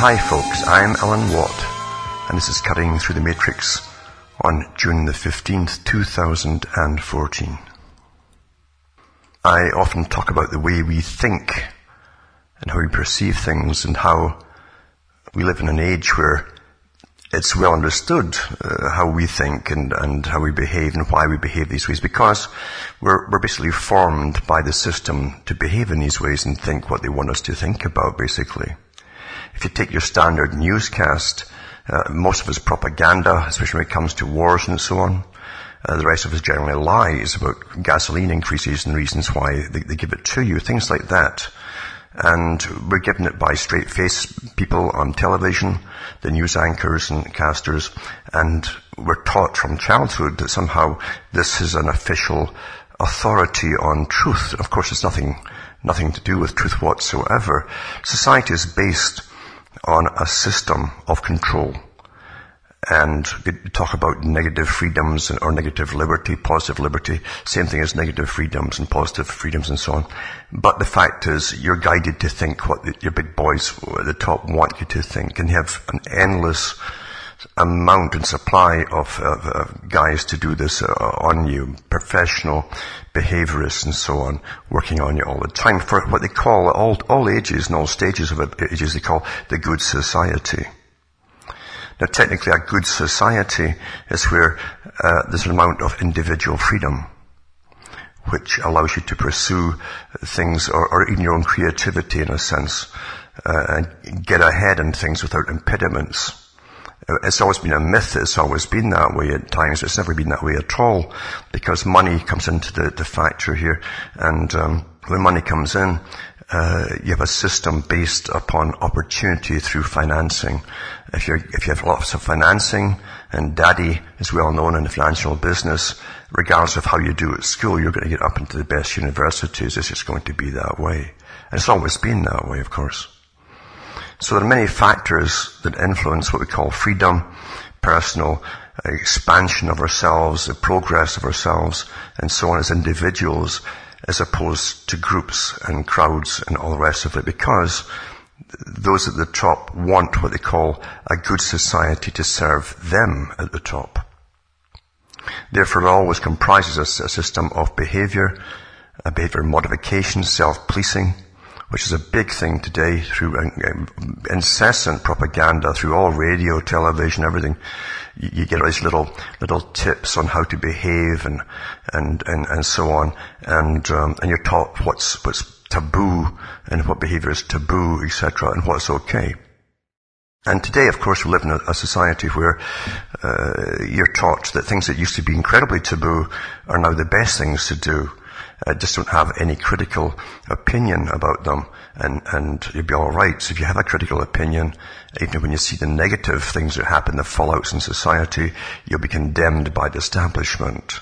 Hi folks, I'm Alan Watt and this is Cutting Through the Matrix on June the 15th, 2014. I often talk about the way we think and how we perceive things and how we live in an age where it's well understood uh, how we think and, and how we behave and why we behave these ways because we're, we're basically formed by the system to behave in these ways and think what they want us to think about basically. If you take your standard newscast, uh, most of it's propaganda, especially when it comes to wars and so on. Uh, the rest of it is generally lies about gasoline increases and reasons why they, they give it to you, things like that and we're given it by straight-faced people on television, the news anchors and casters, and we're taught from childhood that somehow this is an official authority on truth. Of course, it's nothing, nothing to do with truth whatsoever. Society is based on a system of control and talk about negative freedoms or negative liberty, positive liberty, same thing as negative freedoms and positive freedoms and so on. But the fact is, you're guided to think what your big boys at the top want you to think, and have an endless amount and supply of, uh, guys to do this uh, on you, professional behaviorists and so on, working on you all the time for what they call all, all ages and all stages of ages they call the good society. Now technically a good society is where uh, there's an amount of individual freedom which allows you to pursue things or, or even your own creativity in a sense uh, and get ahead in things without impediments. It's always been a myth. It's always been that way at times. It's never been that way at all because money comes into the, the factor here and um, when money comes in, uh, you have a system based upon opportunity through financing. If you if you have lots of financing, and daddy is well known in the financial business, regardless of how you do at school, you're going to get up into the best universities. It's just going to be that way. And it's always been that way, of course. So there are many factors that influence what we call freedom, personal expansion of ourselves, the progress of ourselves, and so on as individuals as opposed to groups and crowds and all the rest of it because those at the top want what they call a good society to serve them at the top. Therefore, it always comprises a, a system of behavior, a behavior modification, self-policing, which is a big thing today through incessant propaganda, through all radio, television, everything. You, get all these little little tips on how to behave and and and, and so on, and um, and you're taught what's what's taboo and what behavior is taboo, etc., and what's okay. And today, of course, we live in a, a society where uh, you're taught that things that used to be incredibly taboo are now the best things to do uh, just don't have any critical opinion about them and, and you'll be alright. So if you have a critical opinion, even when you see the negative things that happen, the fallouts in society, you'll be condemned by the establishment.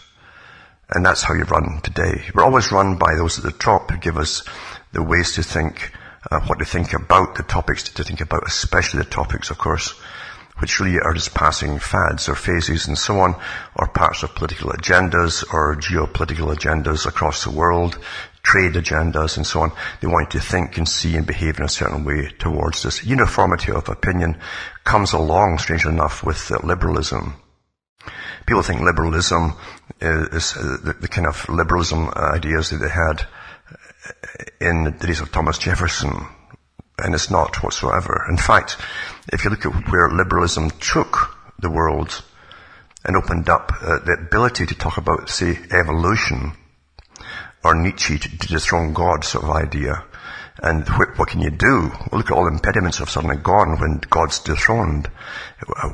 And that's how you run today. We're always run by those at the top who give us the ways to think, uh, what to think about, the topics to think about, especially the topics, of course, which really are just passing fads or phases and so on, or parts of political agendas or geopolitical agendas across the world, trade agendas and so on. They want you to think and see and behave in a certain way towards this. Uniformity of opinion comes along, strangely enough, with liberalism. People think liberalism is, the, kind of liberalism ideas that they had in the days of Thomas Jefferson, and it's not whatsoever. In fact, if you look at where liberalism took the world and opened up uh, the ability to talk about, say, evolution, or Nietzsche to, to dethrone God sort of idea, and what can you do? Well, look at all impediments have suddenly gone when God's dethroned.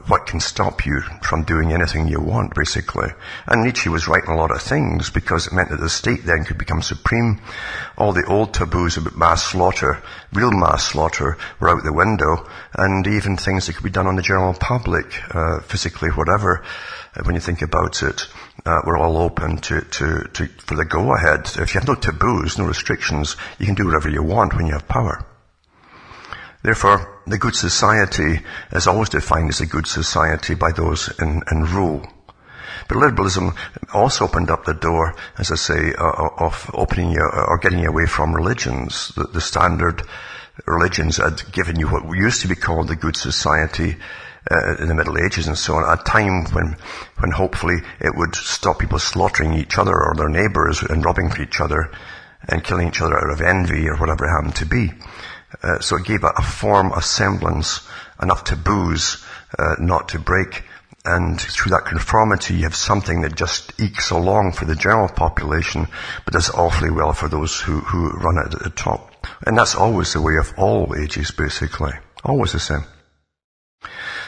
What can stop you from doing anything you want, basically? And Nietzsche was right a lot of things because it meant that the state then could become supreme. All the old taboos about mass slaughter, real mass slaughter, were out the window, and even things that could be done on the general public, uh, physically, whatever, uh, when you think about it uh, we're all open to, to, to, for the go ahead. If you have no taboos, no restrictions, you can do whatever you want when you have power. Therefore, the good society is always defined as a good society by those in, in rule. But liberalism also opened up the door, as I say, uh, of opening you or getting you away from religions, the, the standard religions had given you what used to be called the good society uh, in the Middle Ages and so on, a time when, when hopefully it would stop people slaughtering each other or their neighbours and robbing each other and killing each other out of envy or whatever it happened to be. Uh, so it gave a, a, form, a semblance, enough taboos uh, not to break. And through that conformity, you have something that just ekes along for the general population, but does awfully well for those who, who run it at the top. And that's always the way of all ages, basically. Always the same.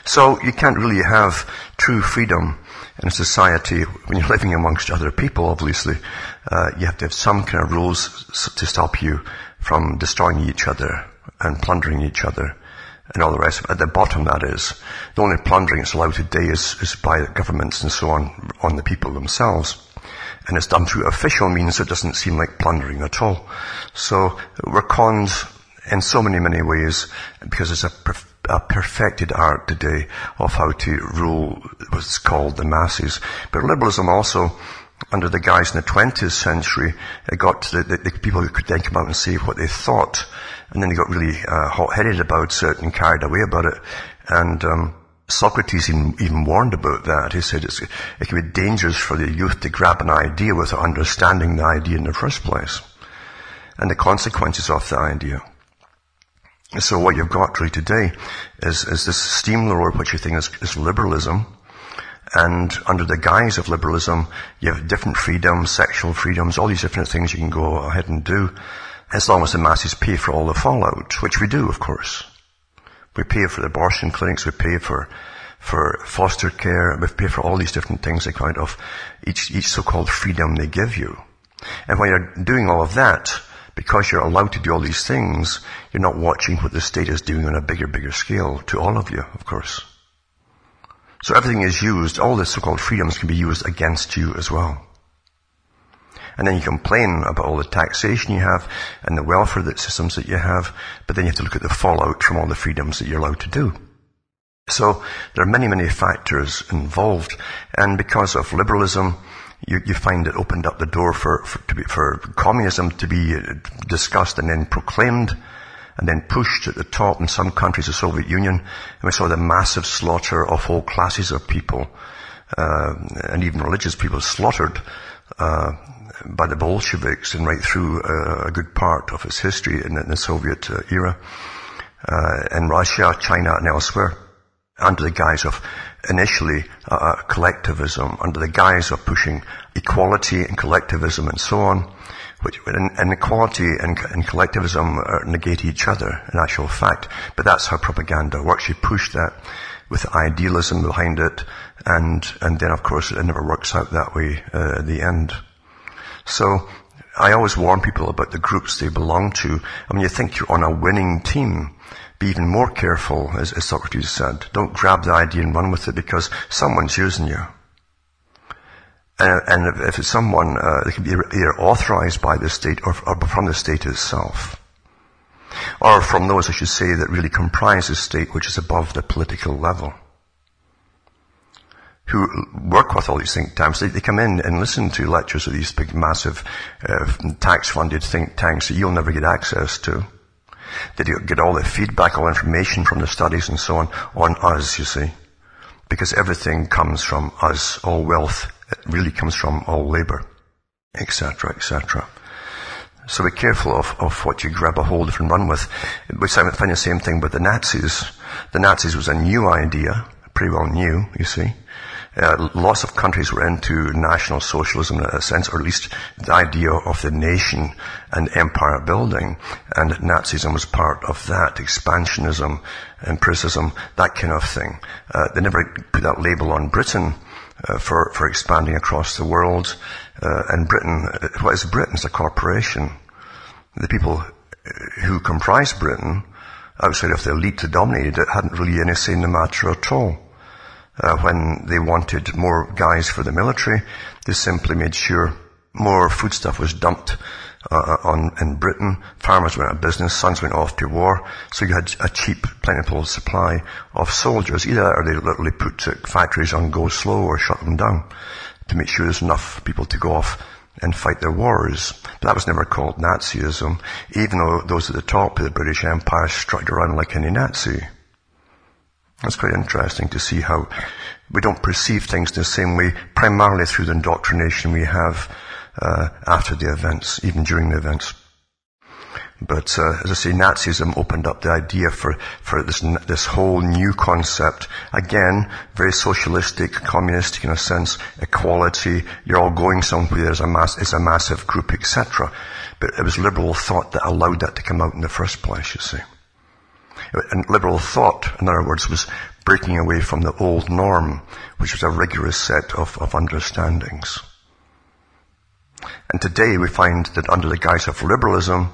So you can't really have true freedom in a society when you're living amongst other people, obviously. Uh, you have to have some kind of rules to stop you from destroying each other and plundering each other and all the rest. At the bottom, that is. The only plundering that's allowed today is, is by governments and so on, on the people themselves. And it's done through official means, so it doesn't seem like plundering at all. So we're conned in so many, many ways because it's a, a perfected art today of how to rule what's called the masses. But liberalism also under the guys in the 20th century, it got the, the, the, people who could then come out and say what they thought. And then they got really uh, hot-headed about it and carried away about it. And um, Socrates even, even, warned about that. He said it can be dangerous for the youth to grab an idea without understanding the idea in the first place. And the consequences of the idea. So what you've got really today is, is this steamroller, which you think is, is liberalism, and under the guise of liberalism, you have different freedoms, sexual freedoms, all these different things you can go ahead and do, as long as the masses pay for all the fallout, which we do, of course. We pay for the abortion clinics, we pay for, for foster care, we pay for all these different things, kind of each, each so-called freedom they give you. And while you're doing all of that, because you're allowed to do all these things, you're not watching what the state is doing on a bigger, bigger scale to all of you, of course. So everything is used, all the so-called freedoms can be used against you as well. And then you complain about all the taxation you have and the welfare systems that you have, but then you have to look at the fallout from all the freedoms that you're allowed to do. So there are many, many factors involved, and because of liberalism, you, you find it opened up the door for, for, be, for communism to be discussed and then proclaimed, and then pushed at the top in some countries, the Soviet Union, and we saw the massive slaughter of whole classes of people, uh, and even religious people slaughtered uh, by the Bolsheviks and right through uh, a good part of its history in, in the Soviet uh, era, uh, in Russia, China, and elsewhere, under the guise of initially uh, collectivism, under the guise of pushing equality and collectivism and so on which inequality and, and collectivism negate each other in actual fact. But that's how propaganda works. You push that with idealism behind it, and and then of course it never works out that way uh, at the end. So I always warn people about the groups they belong to. I mean, you think you're on a winning team. Be even more careful, as, as Socrates said. Don't grab the idea and run with it because someone's using you. Uh, and if it's someone, uh, they can be either authorized by the state or, or, from the state itself. Or from those, I should say, that really comprise the state, which is above the political level. Who work with all these think tanks. They, they come in and listen to lectures of these big, massive, uh, tax-funded think tanks that you'll never get access to. They get all the feedback, all information from the studies and so on, on us, you see. Because everything comes from us, all wealth it really comes from all labor, etc., etc. So be careful of, of what you grab a hold of and run with. We find the same thing with the Nazis. The Nazis was a new idea, pretty well new, you see. Uh, lots of countries were into national socialism in a sense, or at least the idea of the nation and empire building. And Nazism was part of that, expansionism, empiricism, that kind of thing. Uh, they never put that label on Britain uh, for, for expanding across the world. Uh, and Britain, uh, what is Britain? It's a corporation. The people who comprise Britain, outside of the elite that dominated it, hadn't really any say in the matter at all. Uh, when they wanted more guys for the military, they simply made sure more foodstuff was dumped uh, on in Britain. Farmers went out of business, sons went off to war, so you had a cheap, plentiful supply of soldiers. Either that or they literally put factories on go slow or shut them down to make sure there's enough people to go off and fight their wars. But that was never called Nazism, even though those at the top of the British Empire strutted around like any Nazi. It's quite interesting to see how we don't perceive things the same way, primarily through the indoctrination we have uh, after the events, even during the events. But uh, as I say, Nazism opened up the idea for for this this whole new concept. Again, very socialistic, communistic in a sense, equality. You're all going somewhere. There's a mass. It's a massive group, etc. But it was liberal thought that allowed that to come out in the first place. You see, and liberal thought, in other words, was breaking away from the old norm, which was a rigorous set of, of understandings. And today we find that under the guise of liberalism,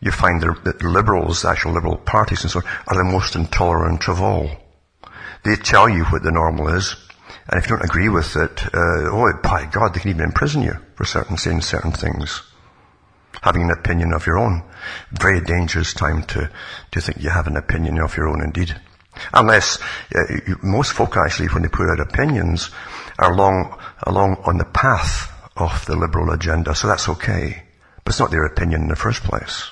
you find that liberals, the actual liberal parties and so on, are the most intolerant of all. They tell you what the normal is, and if you don't agree with it, uh, oh, by God, they can even imprison you for certain saying certain things. Having an opinion of your own. Very dangerous time to, to think you have an opinion of your own indeed. Unless, uh, you, most folk actually, when they put out opinions, are along, along on the path of the liberal agenda, so that's okay. But it's not their opinion in the first place.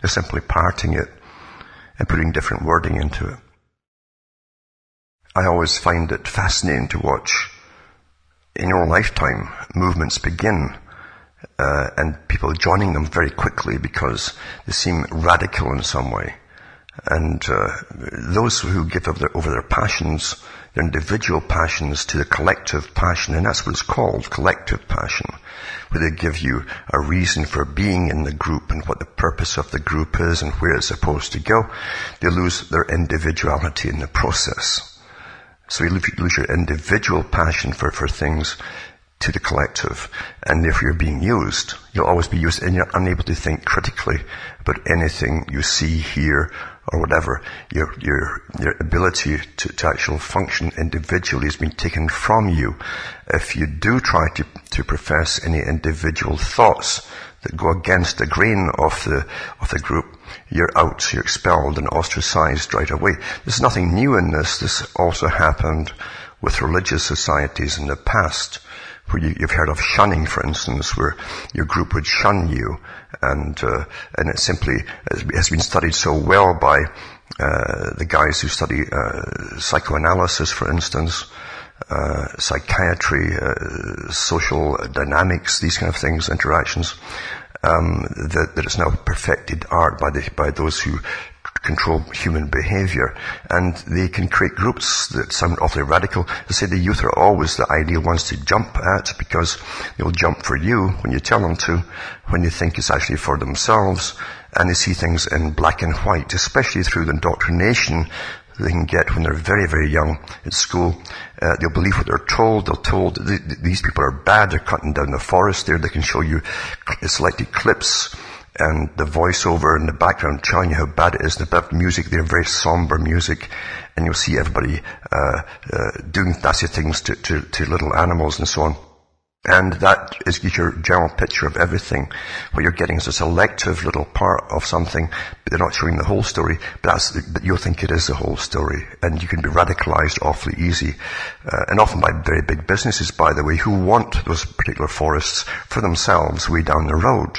They're simply parting it and putting different wording into it. I always find it fascinating to watch in your lifetime movements begin uh, and people joining them very quickly because they seem radical in some way. And uh, those who give over their, over their passions, their individual passions to the collective passion, and that's what it's called, collective passion, where they give you a reason for being in the group and what the purpose of the group is and where it's supposed to go, they lose their individuality in the process. So you lose your individual passion for, for things to the collective, and if you're being used, you'll always be used, and you're unable to think critically about anything you see, hear, or whatever, your, your, your ability to, to actual function individually has been taken from you. If you do try to, to profess any individual thoughts that go against the grain of the, of the group, you're out, you're expelled and ostracized right away. There's nothing new in this. This also happened with religious societies in the past where you, have heard of shunning, for instance, where your group would shun you, and uh, and it simply has been studied so well by uh, the guys who study uh, psychoanalysis, for instance, uh, psychiatry, uh, social dynamics, these kind of things, interactions. Um, that, that it's now perfected art by the, by those who control human behavior. And they can create groups that sound awfully radical. They say the youth are always the ideal ones to jump at because they'll jump for you when you tell them to, when they think it's actually for themselves. And they see things in black and white, especially through the indoctrination they can get when they're very, very young at school. Uh, they'll believe what they're told. They'll told these people are bad. They're cutting down the forest there. They can show you selected clips and the voiceover in the background telling you how bad it is. The bad music, they're very somber music, and you'll see everybody uh, uh, doing nasty things to, to, to, little animals and so on. And that is your general picture of everything. What you're getting is a selective little part of something, but they're not showing the whole story, but, but you'll think it is the whole story. And you can be radicalized awfully easy. Uh, and often by very big businesses, by the way, who want those particular forests for themselves way down the road.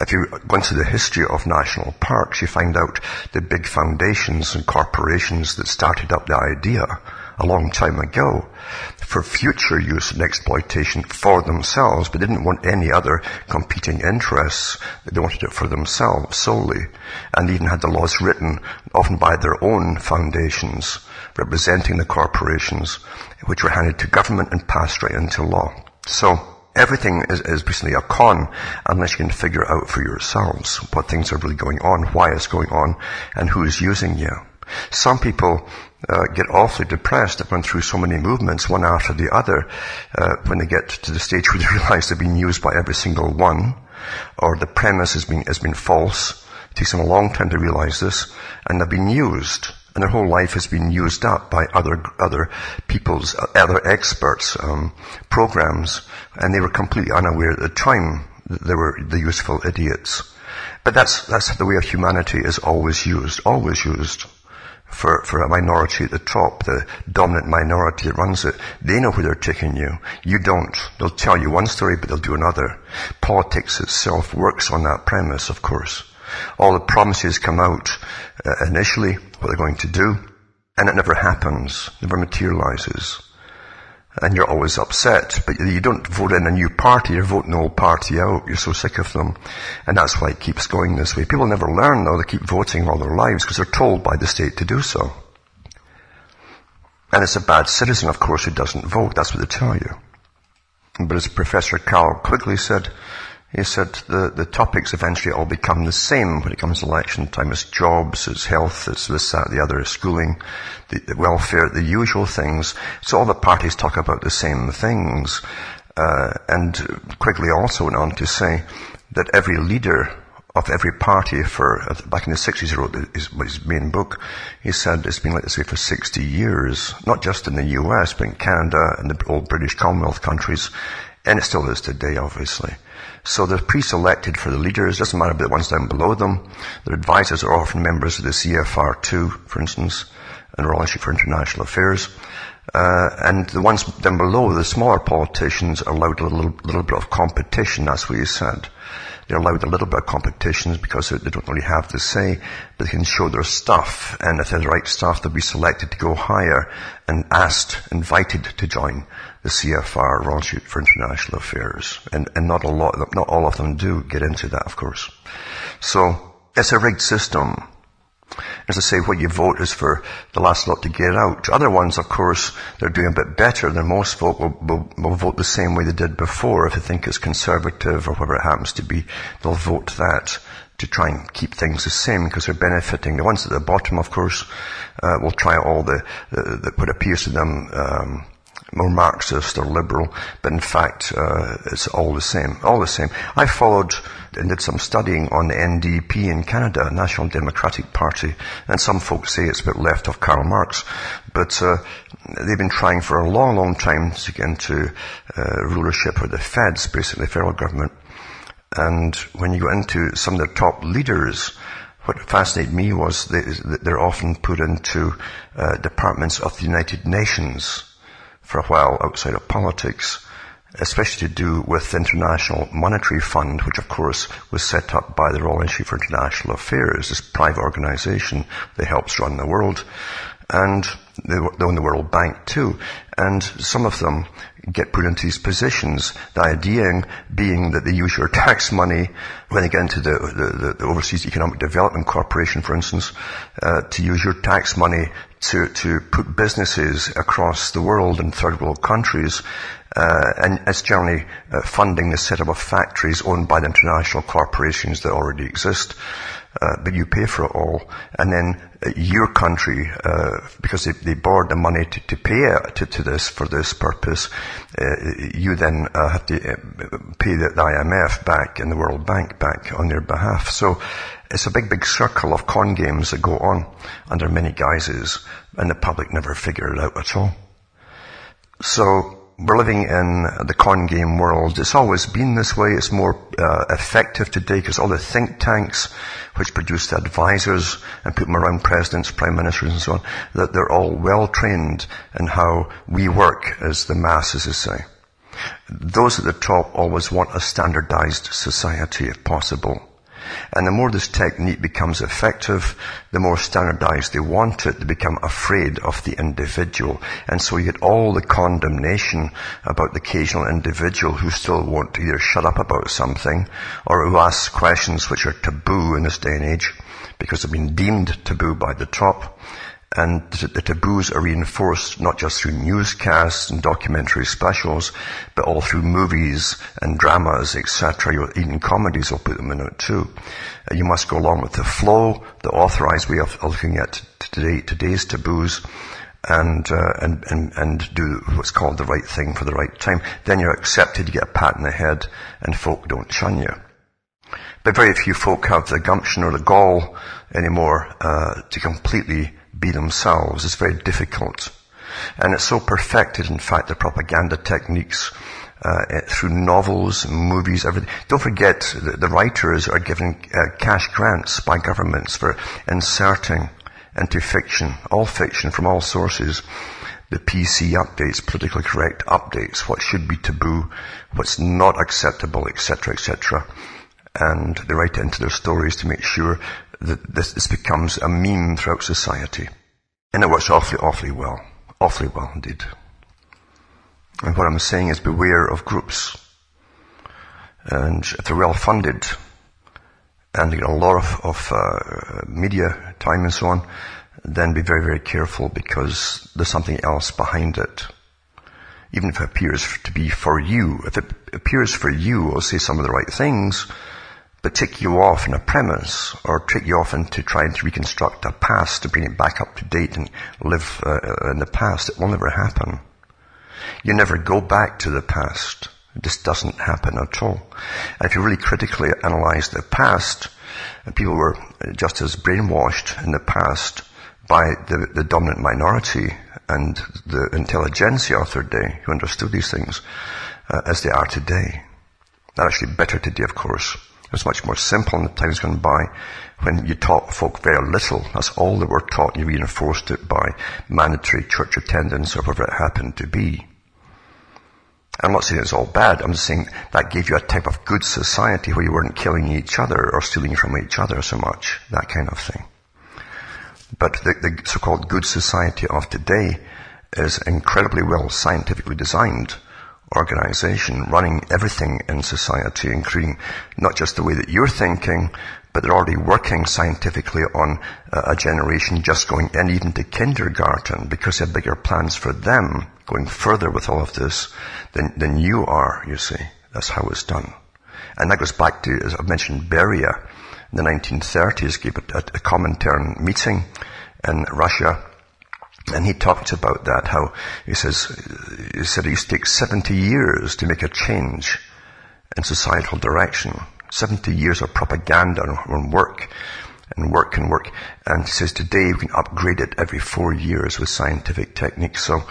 If you go into the history of national parks, you find out the big foundations and corporations that started up the idea a long time ago for future use and exploitation for themselves, but didn't want any other competing interests. They wanted it for themselves solely, and even had the laws written, often by their own foundations, representing the corporations, which were handed to government and passed right into law. So, Everything is, is basically a con unless you can figure out for yourselves what things are really going on, why it's going on, and who is using you. Some people uh, get awfully depressed. They've gone through so many movements, one after the other, uh, when they get to the stage where they realize they're being used by every single one, or the premise has been, has been false. It takes them a long time to realize this, and they've been used and their whole life has been used up by other other people's other experts um, programs, and they were completely unaware at the time that they were the useful idiots. But that's that's the way of humanity is always used, always used for, for a minority at the top, the dominant minority that runs it. They know where they're taking you. You don't. They'll tell you one story, but they'll do another. Politics itself works on that premise, of course. All the promises come out uh, initially, what they're going to do, and it never happens, never materializes and you're always upset, but you don't vote in a new party, you're voting the old party out, you're so sick of them. And that's why it keeps going this way. People never learn though, they keep voting all their lives because they're told by the state to do so. And it's a bad citizen, of course, who doesn't vote, that's what they tell you. But as Professor Carroll Quigley said, he said the, the topics eventually all become the same when it comes to election time. It's jobs, it's health, it's this, that, the other, schooling, the, the welfare, the usual things. So all the parties talk about the same things. Uh, and Quigley also went on to say that every leader of every party for, back in the 60s he wrote his, his main book, he said it's been like this way for 60 years, not just in the US, but in Canada and the old British Commonwealth countries, and it still is today, obviously. So they're pre-selected for the leaders. It Doesn't matter about the ones down below them. Their advisors are often members of the CFR2, for instance, and Institute for International Affairs. Uh, and the ones down below, the smaller politicians, are allowed a little, little bit of competition. What you said. They're allowed a little bit of competition because they don't really have to say, but they can show their stuff. And if they're the right stuff, they'll be selected to go higher and asked, invited to join the CFR, Royal Institute for International Affairs. And, and not a lot, not all of them do get into that, of course. So, it's a rigged system. As I say, what you vote is for the last lot to get out. Other ones, of course, they're doing a bit better than most folk will, will, will, vote the same way they did before. If they think it's conservative or whatever it happens to be, they'll vote that to try and keep things the same because they're benefiting. The ones at the bottom, of course, uh, will try all the, the, the what appears to them um, more Marxist or liberal, but in fact, uh, it's all the same. All the same. I followed and did some studying on the NDP in Canada, National Democratic Party, and some folks say it's a bit left of Karl Marx, but uh, they've been trying for a long, long time to get into uh, rulership of the feds, basically federal government. And when you go into some of the top leaders, what fascinated me was they, they're often put into uh, departments of the United Nations for a while outside of politics, especially to do with the International Monetary Fund, which of course was set up by the Royal Institute for International Affairs, this private organization that helps run the world. And they the World Bank too. And some of them get put into these positions. The idea being that they use your tax money when they get into the, the, the Overseas Economic Development Corporation, for instance, uh, to use your tax money to, to put businesses across the world in third world countries uh, and it's generally uh, funding the setup of factories owned by the international corporations that already exist. Uh, but you pay for it all, and then uh, your country, uh, because they, they borrowed the money to, to pay to, to, this for this purpose, uh, you then have to pay the, the IMF back and the World Bank back on their behalf. So it's a big, big circle of con games that go on under many guises, and the public never figure it out at all. So we're living in the con game world. It's always been this way. It's more uh, effective today because all the think tanks, which produce the advisors and put them around presidents, prime ministers, and so on, that they're all well trained in how we work as the masses, as say. Those at the top always want a standardized society if possible. And the more this technique becomes effective, the more standardized they want it, they become afraid of the individual. And so you get all the condemnation about the occasional individual who still want to either shut up about something or who asks questions which are taboo in this day and age because they've been deemed taboo by the top and the taboos are reinforced not just through newscasts and documentary specials, but all through movies and dramas, etc. Even comedies will put them in it too. Uh, you must go along with the flow, the authorized way of looking at today, today's taboos, and, uh, and, and, and do what's called the right thing for the right time. Then you're accepted, you get a pat in the head, and folk don't shun you. But very few folk have the gumption or the gall anymore uh, to completely be themselves is very difficult. And it's so perfected, in fact, the propaganda techniques uh, through novels, movies, everything. Don't forget, the, the writers are given uh, cash grants by governments for inserting into fiction, all fiction from all sources, the PC updates, politically correct updates, what should be taboo, what's not acceptable, etc., etc. And they write it into their stories to make sure that this, this becomes a meme throughout society. And it works awfully, awfully well. Awfully well indeed. And what I'm saying is beware of groups. And if they're well funded, and you get a lot of, of uh, media time and so on, then be very, very careful because there's something else behind it. Even if it appears to be for you, if it appears for you, or say some of the right things, but take you off in a premise, or take you off into trying to reconstruct a past to bring it back up to date and live uh, in the past, it will never happen. You never go back to the past. It just doesn't happen at all. And if you really critically analyze the past, people were just as brainwashed in the past by the, the dominant minority and the intelligentsia of their day who understood these things uh, as they are today. They're actually better today, of course. It was much more simple in the times gone by when you taught folk very little. That's all they were taught. You reinforced it by mandatory church attendance or whatever it happened to be. I'm not saying it's all bad. I'm just saying that gave you a type of good society where you weren't killing each other or stealing from each other so much. That kind of thing. But the, the so-called good society of today is incredibly well scientifically designed organization running everything in society, including not just the way that you're thinking, but they're already working scientifically on uh, a generation just going in even to kindergarten because they have bigger plans for them going further with all of this than, than you are, you see. That's how it's done. And that goes back to, as I've mentioned, Beria in the 1930s gave a, a, Comintern meeting in Russia and he talked about that, how he says, he said it used to take 70 years to make a change in societal direction. 70 years of propaganda and work and work and work. And he says today we can upgrade it every four years with scientific techniques. So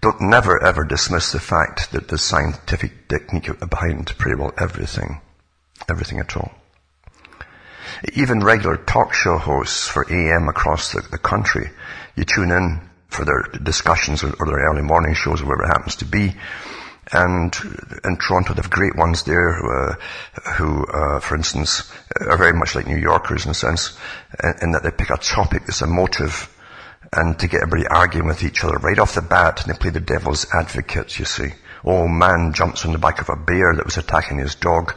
don't never ever dismiss the fact that the scientific technique behind pretty well everything. Everything at all. Even regular talk show hosts for AM across the, the country, you tune in for their discussions or, their early morning shows or whatever it happens to be. And in Toronto, they have great ones there uh, who, uh, for instance, are very much like New Yorkers in a sense, in, in that they pick a topic that's emotive and to get everybody arguing with each other right off the bat, and they play the devil's advocate, you see. Oh, man jumps on the back of a bear that was attacking his dog.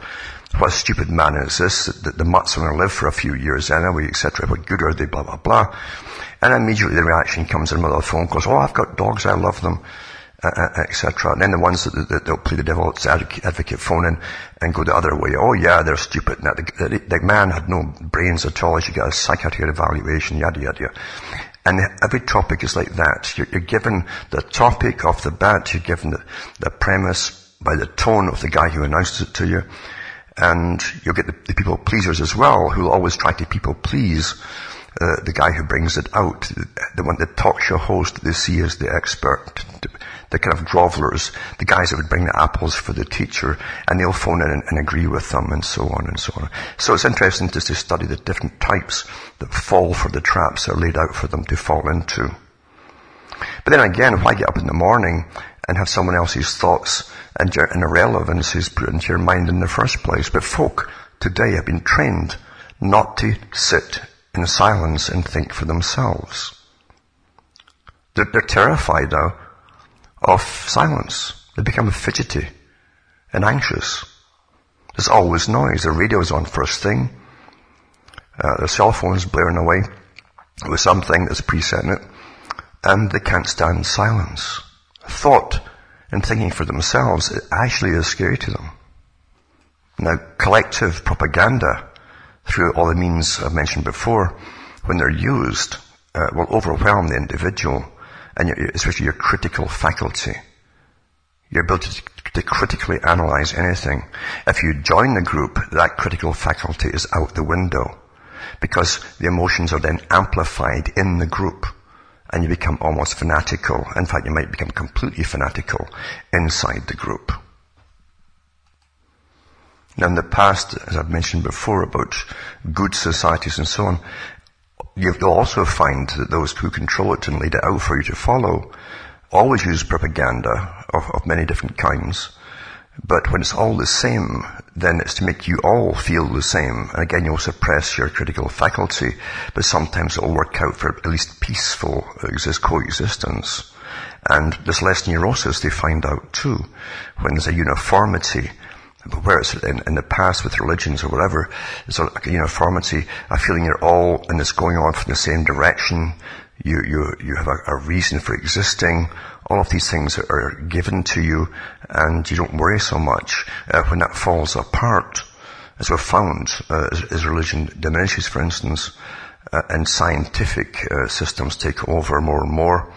What a stupid man is this? The, the mutts to live for a few years anyway, etc. What good are they? Blah, blah, blah. And immediately the reaction comes in with a phone calls, oh, I've got dogs, I love them, uh, uh etc. And then the ones that, that, they'll play the devil's advocate phone in and go the other way. Oh yeah, they're stupid. Now, the, the, the man had no brains at all. Should get a psychiatric evaluation, yada, yada, yada. And every topic is like that. You're, you're given the topic off the bat, you're given the, the premise by the tone of the guy who announces it to you. And you'll get the, the people pleasers as well, who will always try to people please uh, the guy who brings it out, the one, the talk show host they see as the expert, the kind of grovelers, the guys that would bring the apples for the teacher, and they'll phone in and, and agree with them, and so on and so on. So it's interesting just to study the different types that fall for the traps that are laid out for them to fall into. But then again, why get up in the morning and have someone else's thoughts and, and irrelevances put into your mind in the first place? But folk today have been trained not to sit in silence and think for themselves. They're, terrified now of silence. They become fidgety and anxious. There's always noise. The radio's on first thing. Uh, the cell phone's blaring away with something that's preset in it. And they can't stand silence. Thought and thinking for themselves it actually is scary to them. Now, collective propaganda through all the means I've mentioned before, when they're used, uh, will overwhelm the individual and your, especially your critical faculty. Your ability to, to critically analyze anything. If you join the group, that critical faculty is out the window because the emotions are then amplified in the group and you become almost fanatical. In fact, you might become completely fanatical inside the group. Now in the past, as I've mentioned before about good societies and so on, You'll also find that those who control it and laid it out for you to follow always use propaganda of, of many different kinds. But when it's all the same, then it's to make you all feel the same. And again, you'll suppress your critical faculty, but sometimes it'll work out for at least peaceful coexistence. And there's less neurosis they find out too. When there's a uniformity, Whereas in, in the past with religions or whatever, it's a, uniformity, a feeling you're all and it's going on from the same direction. You, you, you have a, a reason for existing. All of these things are, are given to you and you don't worry so much uh, when that falls apart. As we've found, uh, as, as, religion diminishes, for instance, uh, and scientific uh, systems take over more and more,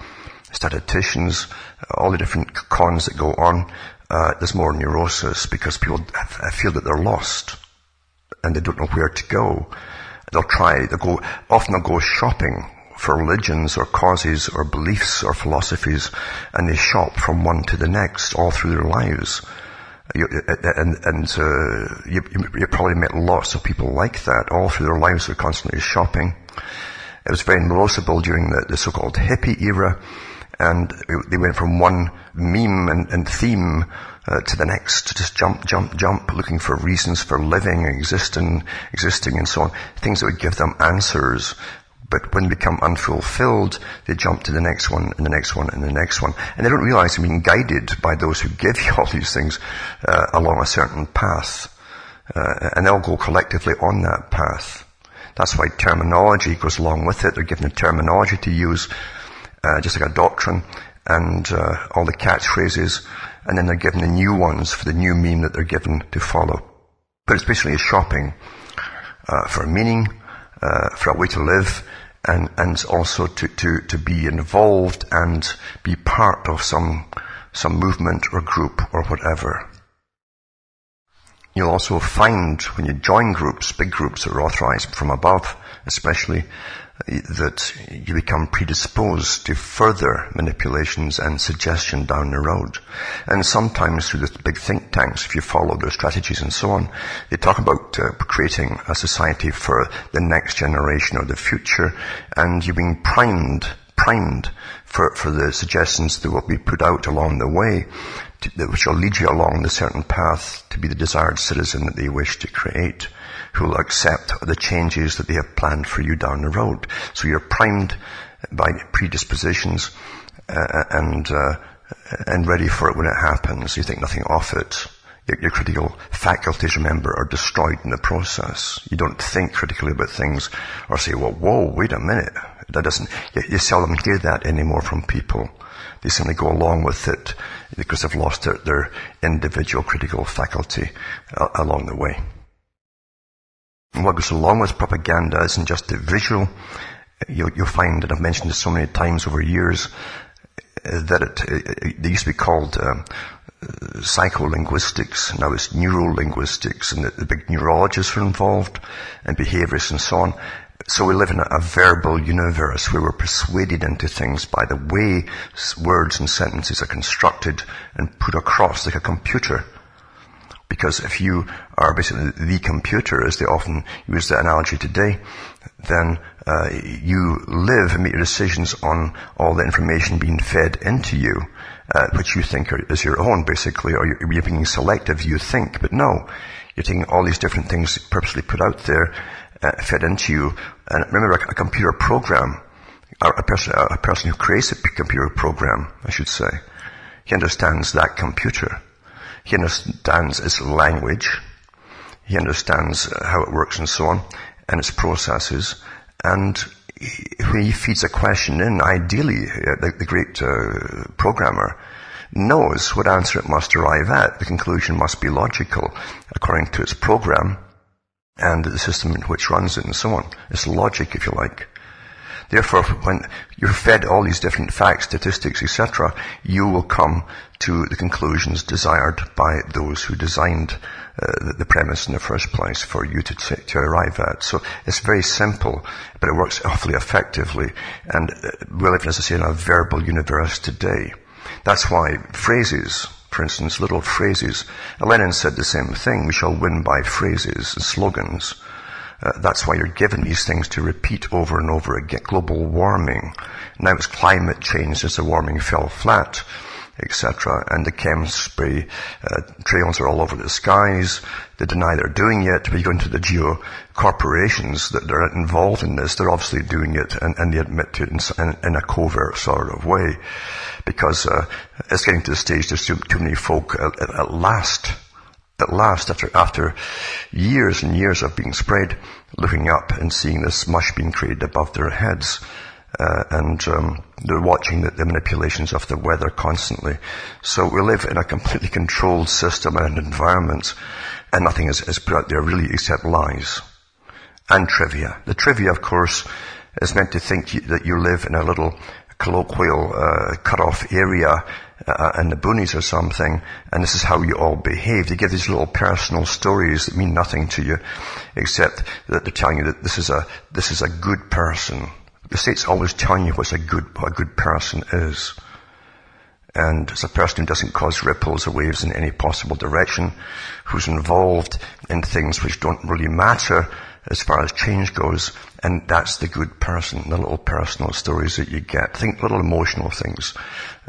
statisticians, all the different cons that go on, uh, there's more neurosis because people feel that they're lost and they don't know where to go. They'll try, they'll go, often they'll go shopping for religions or causes or beliefs or philosophies and they shop from one to the next all through their lives. You, and, and uh, you, you, probably met lots of people like that all through their lives. They're constantly shopping. It was very noticeable during the, the so-called hippie era and they went from one meme and, and theme uh, to the next, to just jump, jump, jump, looking for reasons for living, existing, existing, and so on. Things that would give them answers. But when they become unfulfilled, they jump to the next one, and the next one, and the next one. And they don't realize they're being guided by those who give you all these things uh, along a certain path. Uh, and they'll go collectively on that path. That's why terminology goes along with it. They're given a terminology to use uh, just like a doctrine and uh, all the catchphrases, and then they're given the new ones for the new meme that they're given to follow. But it's basically shopping uh, for a meaning, uh, for a way to live, and and also to, to, to be involved and be part of some some movement or group or whatever. You'll also find when you join groups, big groups that are authorized from above, especially, that you become predisposed to further manipulations and suggestion down the road. And sometimes through the big think tanks, if you follow their strategies and so on, they talk about uh, creating a society for the next generation or the future, and you're being primed, primed for, for the suggestions that will be put out along the way, to, which will lead you along the certain path to be the desired citizen that they wish to create who will accept the changes that they have planned for you down the road. So you're primed by predispositions uh, and uh, and ready for it when it happens. You think nothing of it. Your, your, critical faculties, remember, are destroyed in the process. You don't think critically about things or say, well, whoa, wait a minute. That doesn't, you, you seldom hear that anymore from people. They simply go along with it because they've lost their, their individual critical faculty uh, along the way. What goes along with propaganda isn't just the visual. You'll, you'll find and I've mentioned this so many times over years uh, that it, it, they used to be called um, psycholinguistics. Now it's neurolinguistics, and the, the, big neurologists are involved, and behaviorists and so on. So we live in a verbal universe where we're persuaded into things by the way words and sentences are constructed and put across like a computer. Because if you are basically the computer, as they often use the analogy today, then uh, you live and make your decisions on all the information being fed into you, uh, which you think are, is your own, basically, or you're, you're being selective, you think, but no. You're taking all these different things purposely put out there, uh, fed into you. And remember, a, a computer program, a, a, person, a person who creates a computer program, I should say, he understands that computer. He understands its language. He understands uh, how it works and so on, and its processes. And he feeds a question in, ideally, uh, the, the great uh, programmer knows what answer it must arrive at. The conclusion must be logical according to its program and the system in which runs it and so on. It's logic, if you like. Therefore, when you're fed all these different facts, statistics, etc., you will come to the conclusions desired by those who designed uh, the premise in the first place for you to, t- to arrive at. So it's very simple, but it works awfully effectively. And uh, we live, as I say, in a verbal universe today. That's why phrases, for instance, little phrases. Lenin said the same thing. We shall win by phrases and slogans. Uh, that's why you're given these things to repeat over and over again. Global warming. Now it's climate change as the warming fell flat etc. And the chem spray uh, trails are all over the skies. They deny they're doing it. But you go into the geo corporations that are involved in this, they're obviously doing it and, and they admit to it in, in, a covert sort of way. Because uh, it's getting to the stage there's too, too many folk at, at last at last, after, after years and years of being sprayed, looking up and seeing this mush being created above their heads. Uh, and um, they're watching the, the, manipulations of the weather constantly. So we live in a completely controlled system and environment, and nothing is, is put out there really except lies and trivia. The trivia, of course, is meant to think that you live in a little colloquial uh, cut-off area uh, in the boonies or something, and this is how you all behave. They give these little personal stories that mean nothing to you, except that they're telling you that this is a this is a good person the state's always telling you what a good, what a good person is. And it's a person who doesn't cause ripples or waves in any possible direction, who's involved in things which don't really matter as far as change goes, and that's the good person, the little personal stories that you get. Think little emotional things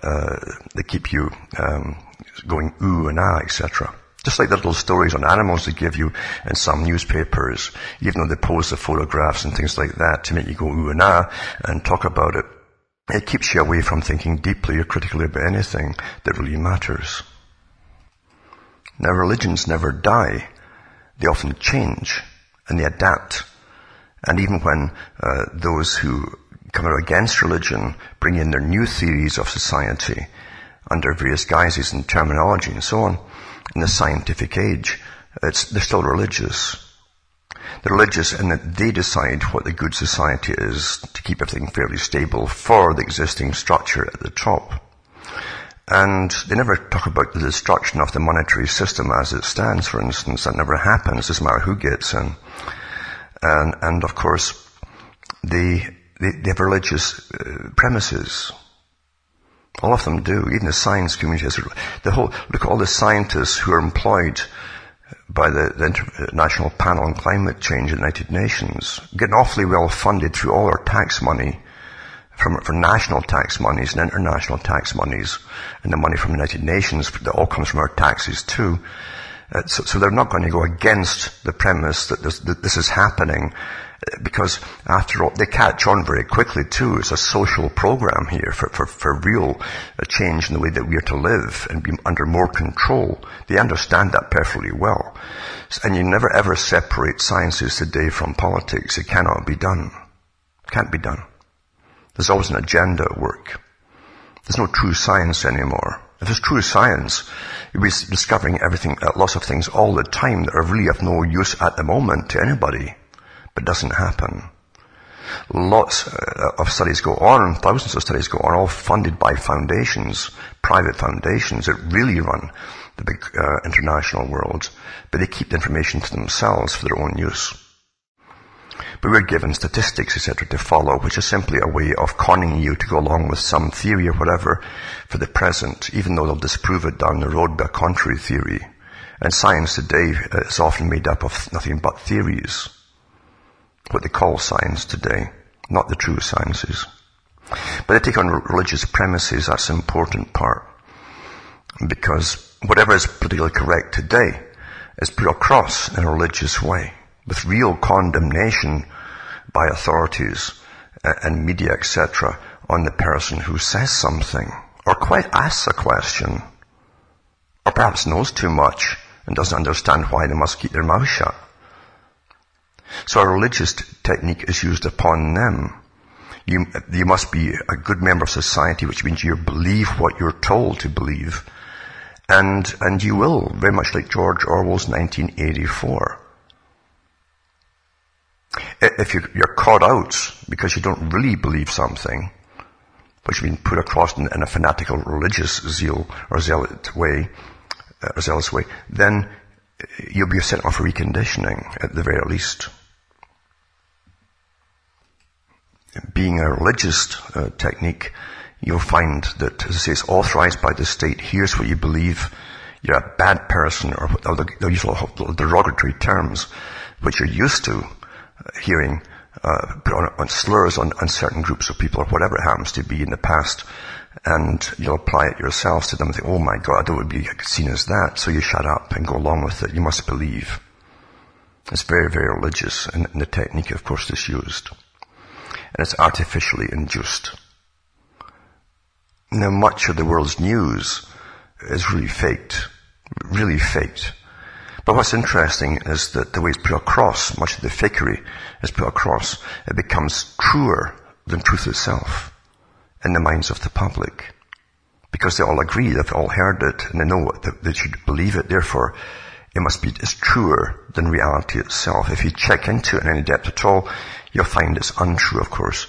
uh, that keep you um, going ooh and ah, etc. Just like the little stories on animals they give you in some newspapers, even though they pose the photographs and things like that to make you go ooh and ah and talk about it. It keeps you away from thinking deeply or critically about anything that really matters. Now religions never die. They often change and they adapt. And even when uh, those who come out against religion bring in their new theories of society under various guises and terminology and so on, in the scientific age. It's, they're still religious. They're religious in that they decide what the good society is to keep everything fairly stable for the existing structure at the top. And they never talk about the destruction of the monetary system as it stands, for instance. That never happens. Doesn't matter who gets in. And, and of course, they, they, they have religious uh, premises. All of them do. Even the science community has, the whole, look at all the scientists who are employed by the, the, International Panel on Climate Change at the United Nations, getting awfully well funded through all our tax money, from, from national tax monies and international tax monies, and the money from the United Nations that all comes from our taxes too. Uh, so, so, they're not going to go against the premise that this, that this is happening because after all, they catch on very quickly too. It's a social program here for, for, for real change in the way that we are to live and be under more control. They understand that perfectly well. And you never ever separate sciences today from politics. It cannot be done. It Can't be done. There's always an agenda at work. There's no true science anymore. If there's true science, you'll be discovering everything, uh, lots of things all the time that are really of no use at the moment to anybody but doesn't happen. Lots uh, of studies go on, thousands of studies go on, all funded by foundations, private foundations that really run the big uh, international world, but they keep the information to themselves for their own use. But we're given statistics, etc., to follow, which is simply a way of conning you to go along with some theory or whatever for the present, even though they'll disprove it down the road by a contrary theory. And science today is often made up of nothing but theories what they call science today, not the true sciences. But they take on religious premises, that's an important part. Because whatever is politically correct today is put across in a religious way, with real condemnation by authorities uh, and media, etc., on the person who says something, or quite asks a question, or perhaps knows too much and doesn't understand why they must keep their mouth shut. So a religious technique is used upon them. You, you must be a good member of society, which means you believe what you're told to believe. And, and you will, very much like George Orwell's 1984. If you're caught out because you don't really believe something, which has been put across in, a fanatical religious zeal or zealot way, uh, zealous way, then you'll be sent off for reconditioning at the very least. Being a religious uh, technique, you'll find that, as I say, it's authorized by the state. Here's what you believe. You're a bad person, or they'll use derogatory terms, which you're used to. hearing uh, put on, on slurs on, on, certain groups of people or whatever it happens to be in the past, and you'll apply it yourself to them and think, oh my god, want to be seen as that, so you shut up and go along with it. You must believe. It's very, very religious, and, and the technique, of course, is used. And it's artificially induced. Now, much of the world's news is really faked. Really faked. But what's interesting is that the way it's put across, much of the fakery is put across, it becomes truer than truth itself in the minds of the public. Because they all agree, they've all heard it, and they know that they should believe it, therefore it must be it's truer than reality itself. If you check into it in any depth at all, you'll find it's untrue, of course.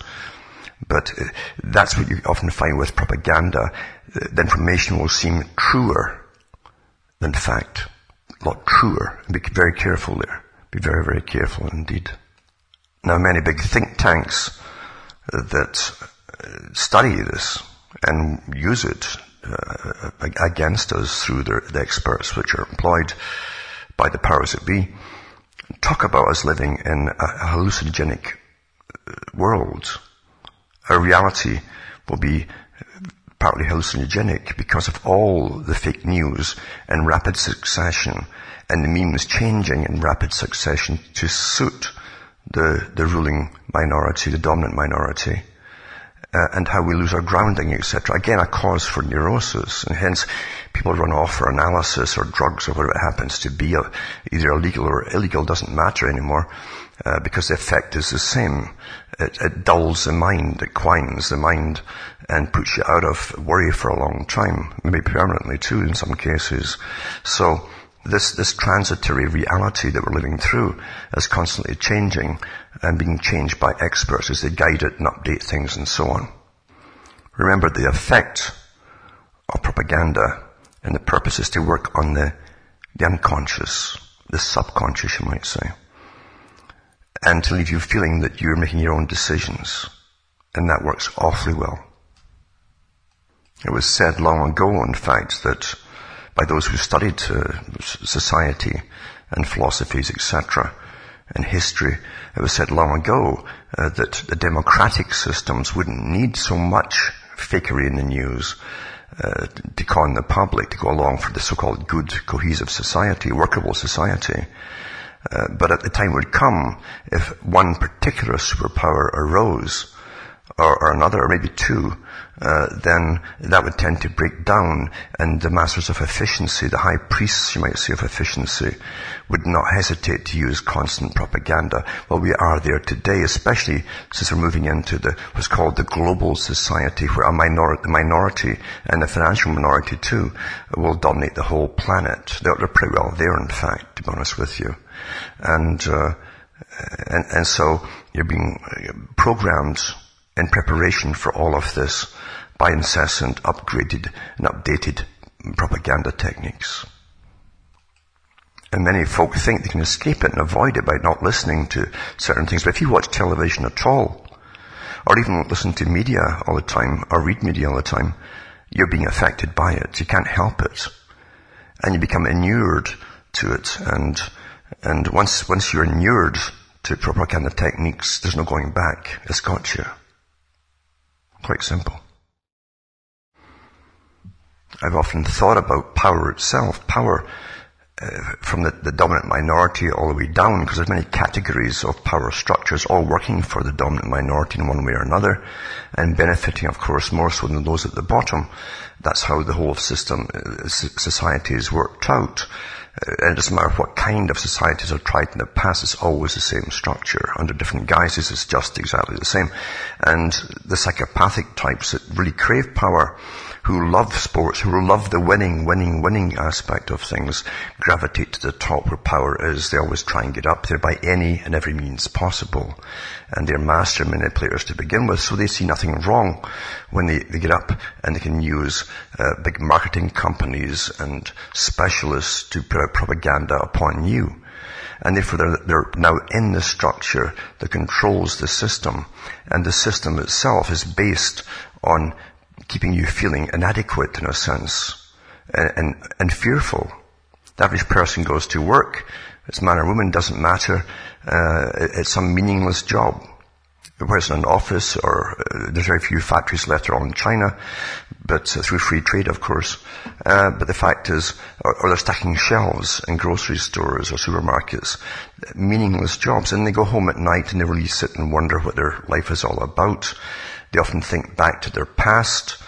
But uh, that's what you often find with propaganda. The information will seem truer than fact. A lot truer. Be very careful there. Be very, very careful indeed. Now many big think tanks that uh, study this and use it uh, against us through the experts which are employed by the powers that be talk about us living in a hallucinogenic uh, world. Our reality will be partly hallucinogenic because of all the fake news in rapid succession and the memes changing in rapid succession to suit the, the ruling minority, the dominant minority uh, and how we lose our grounding, etc. Again, a cause for neurosis, and hence people run off for analysis or drugs or whatever it happens to be, uh, either illegal or illegal doesn't matter anymore, uh, because the effect is the same. It, it dulls the mind, it quines the mind, and puts you out of worry for a long time, maybe permanently too in some cases. So this, this transitory reality that we're living through is constantly changing and being changed by experts as they guide it and update things and so on. Remember the effect of propaganda and the purpose is to work on the, the unconscious, the subconscious you might say, and to leave you feeling that you're making your own decisions. And that works awfully well. It was said long ago, in fact, that by those who studied uh, society and philosophies, etc., and history. It was said long ago uh, that the democratic systems wouldn't need so much fakery in the news uh, to con the public to go along for the so-called good, cohesive society, workable society. Uh, but at the time would come if one particular superpower arose, or, or another, or maybe two, uh, then that would tend to break down and the masters of efficiency, the high priests, you might say, of efficiency, would not hesitate to use constant propaganda. Well, we are there today, especially since we're moving into the, what's called the global society, where a minor, the minority and the financial minority too will dominate the whole planet. They're, they're pretty well there, in fact, to be honest with you. And, uh, and, and so you're being programmed in preparation for all of this by incessant upgraded and updated propaganda techniques. And many folk think they can escape it and avoid it by not listening to certain things. But if you watch television at all, or even listen to media all the time, or read media all the time, you're being affected by it. You can't help it. And you become inured to it. And, and once, once you're inured to propaganda techniques, there's no going back. It's got you. Quite simple. I've often thought about power itself. Power uh, from the, the, dominant minority all the way down, because there's many categories of power structures all working for the dominant minority in one way or another, and benefiting, of course, more so than those at the bottom. That's how the whole system, uh, society is worked out. Uh, and it doesn't matter what kind of societies are tried in the past, it's always the same structure. Under different guises, it's just exactly the same. And the psychopathic types that really crave power, who love sports, who love the winning, winning, winning aspect of things, gravitate to the top where power is. They always try and get up there by any and every means possible. And they're master manipulators to begin with, so they see nothing wrong when they, they get up and they can use uh, big marketing companies and specialists to put out propaganda upon you. And therefore they're, they're now in the structure that controls the system. And the system itself is based on keeping you feeling inadequate in a sense and, and, and fearful The average person goes to work. It's man or woman, doesn't matter. Uh, it's some meaningless job. Whether it's in an office or uh, there's very few factories left around in China, but uh, through free trade, of course. Uh, but the fact is, or, or, they're stacking shelves in grocery stores or supermarkets, meaningless jobs, and they go home at night and they really sit and wonder what their life is all about. They often think back to their past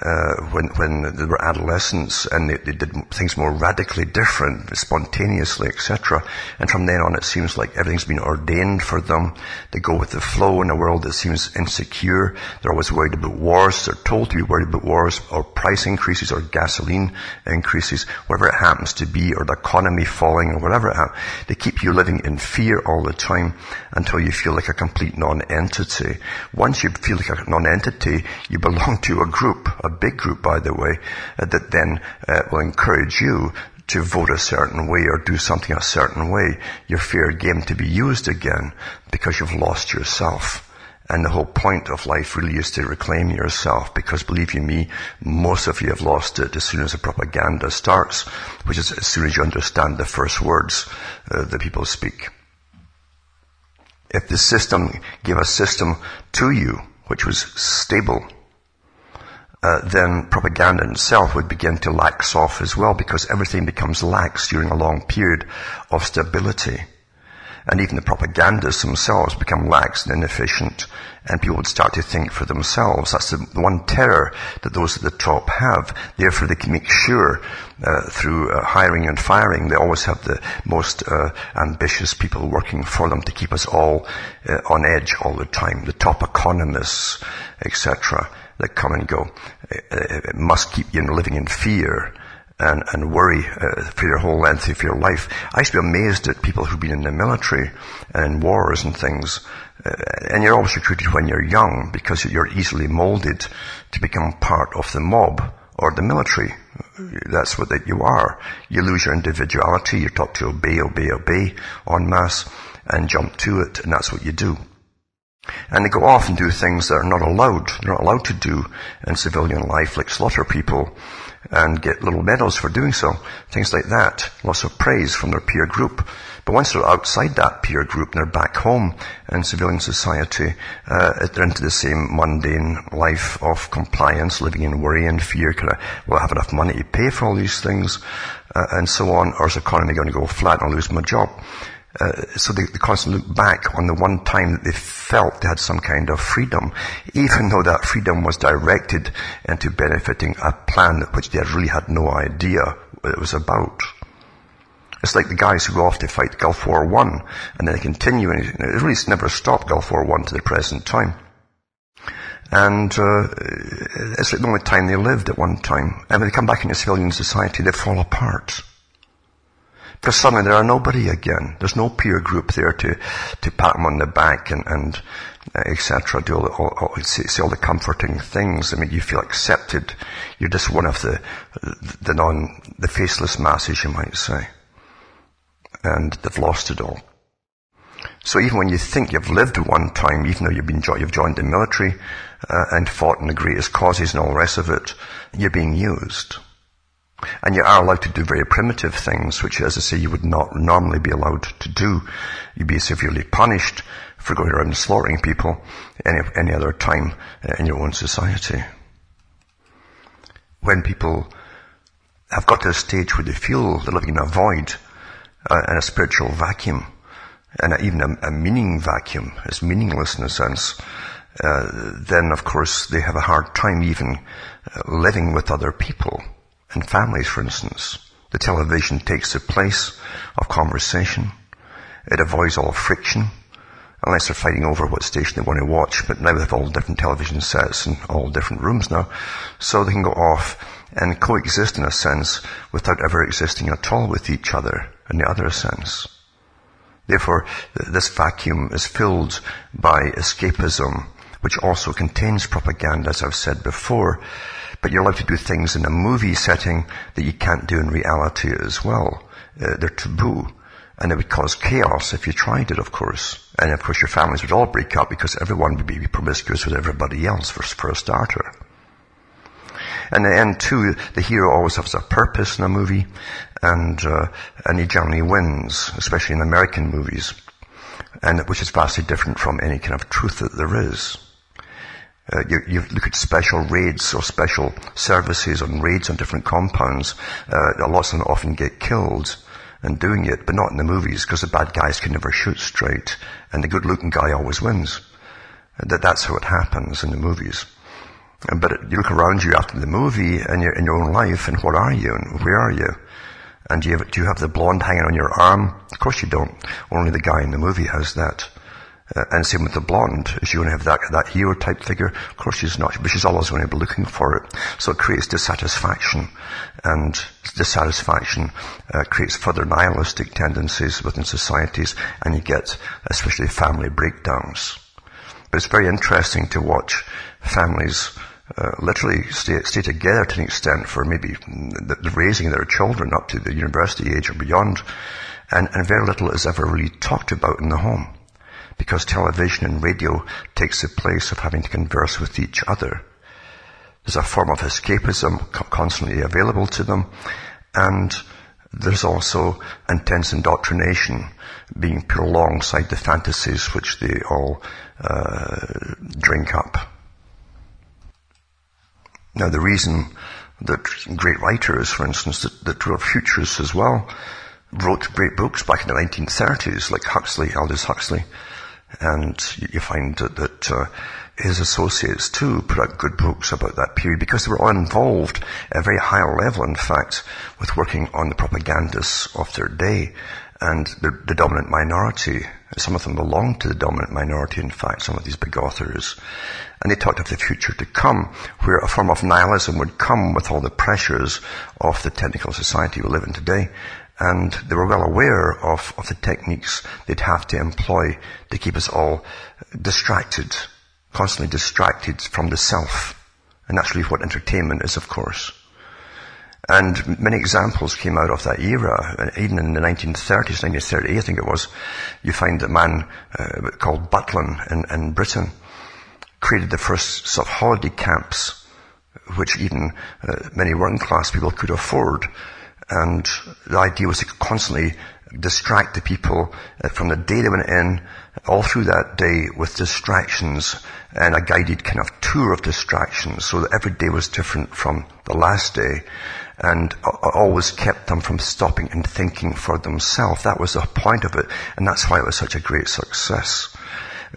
uh, when when they were adolescents and they, they, did things more radically different, spontaneously, etc. And from then on, it seems like everything's been ordained for them. They go with the flow in a world that seems insecure. They're always worried about wars. They're told to be worried about wars or price increases or gasoline increases, whatever it happens to be, or the economy falling or whatever it happens. They keep you living in fear all the time until you feel like a complete non-entity. Once you feel like a non-entity, you belong to a group, a big group, by the way, uh, that then uh, will encourage you to vote a certain way or do something a certain way. Your fair game to be used again because you've lost yourself. And the whole point of life really is to reclaim yourself because believe you me, most of you have lost it as soon as the propaganda starts, which is as soon as you understand the first words uh, that people speak. If the system gave a system to you which was stable, uh, then propaganda itself would begin to lax off as well because everything becomes lax during a long period of stability. And even the propagandists themselves become lax and inefficient and people would start to think for themselves. That's the one terror that those at the top have. Therefore they can make sure uh, through uh, hiring and firing they always have the most uh, ambitious people working for them to keep us all uh, on edge all the time. The top economists, etc that come and go. It, it must keep you living in fear and, and worry uh, for your whole length of your life. I used to be amazed at people who've been in the military and in wars and things. Uh, and you're always recruited when you're young because you're easily molded to become part of the mob or the military. That's what that you are. You lose your individuality. You're taught to obey, obey, obey en masse and jump to it. And that's what you do. And they go off and do things that are not allowed, they're not allowed to do in civilian life, like slaughter people and get little medals for doing so. Things like that. Lots of praise from their peer group. But once they're outside that peer group and they're back home in civilian society, uh, they're into the same mundane life of compliance, living in worry and fear. Can I, will I have enough money to pay for all these things? Uh, and so on. Or is the economy going to go flat and I'll lose my job? Uh, so they, they, constantly look back on the one time that they felt they had some kind of freedom, even though that freedom was directed into benefiting a plan which they really had no idea what it was about. It's like the guys who go off to fight Gulf War One, and then they continue, and it really never stopped Gulf War One to the present time. And uh, it's like the only time they lived at one time. And when they come back into civilian society, they fall apart. Because suddenly there are nobody again. There's no peer group there to, to pat them on the back and, and uh, etc. Do all, the, all, all, say all the comforting things. I mean, you feel accepted. You're just one of the, the non, the faceless masses, you might say. And they've lost it all. So even when you think you've lived one time, even though you've been you've joined the military uh, and fought in the greatest causes and all the rest of it, you're being used. And you are allowed to do very primitive things, which, as I say, you would not normally be allowed to do. You'd be severely punished for going around slaughtering people any, any other time in your own society. When people have got to a stage where they feel they're living in a void, uh, a spiritual vacuum, and even a, a meaning vacuum, it's meaningless in a sense, uh, then of course they have a hard time even uh, living with other people in families, for instance, the television takes the place of conversation. It avoids all friction, unless they're fighting over what station they want to watch. But now they have all different television sets in all different rooms now. So they can go off and coexist in a sense without ever existing at all with each other in the other sense. Therefore, this vacuum is filled by escapism, which also contains propaganda, as I've said before, but you're allowed to do things in a movie setting that you can't do in reality as well. Uh, they're taboo. And it would cause chaos if you tried it, of course. And of course your families would all break up because everyone would be promiscuous with everybody else for, for a starter. And in the end too, the hero always has a purpose in a movie, and, uh, and he generally wins, especially in American movies, and which is vastly different from any kind of truth that there is. Uh, you, you, look at special raids or special services on raids on different compounds. Uh, lots of them often get killed in doing it, but not in the movies because the bad guys can never shoot straight, and the good-looking guy always wins. That that's how it happens in the movies. But you look around you after the movie and you're in your own life, and what are you and where are you? And do you, have, do you have the blonde hanging on your arm? Of course you don't. Only the guy in the movie has that. Uh, and same with the blonde. She going to have that, that hero type figure? Of course she's not, but she's always going to be looking for it. So it creates dissatisfaction. And dissatisfaction uh, creates further nihilistic tendencies within societies, and you get especially family breakdowns. But it's very interesting to watch families uh, literally stay, stay together to an extent for maybe the, the raising their children up to the university age or beyond, and, and very little is ever really talked about in the home because television and radio takes the place of having to converse with each other. There's a form of escapism constantly available to them, and there's also intense indoctrination being put alongside the fantasies which they all uh, drink up. Now, the reason that great writers, for instance, that, that wrote futurists as well, wrote great books back in the 1930s, like Huxley, Aldous Huxley, and you find that, that uh, his associates too put out good books about that period because they were all involved at a very high level, in fact, with working on the propagandists of their day and the, the, dominant minority. Some of them belonged to the dominant minority, in fact, some of these big authors. And they talked of the future to come, where a form of nihilism would come with all the pressures of the technical society we live in today and they were well aware of, of the techniques they'd have to employ to keep us all distracted, constantly distracted from the self. And that's really what entertainment is, of course. And many examples came out of that era. Even in the 1930s, 1938, I think it was, you find a man uh, called Butlin in, in Britain created the first sort of holiday camps, which even uh, many working class people could afford and the idea was to constantly distract the people uh, from the day they went in, all through that day with distractions and a guided kind of tour of distractions so that every day was different from the last day and always kept them from stopping and thinking for themselves. That was the point of it and that's why it was such a great success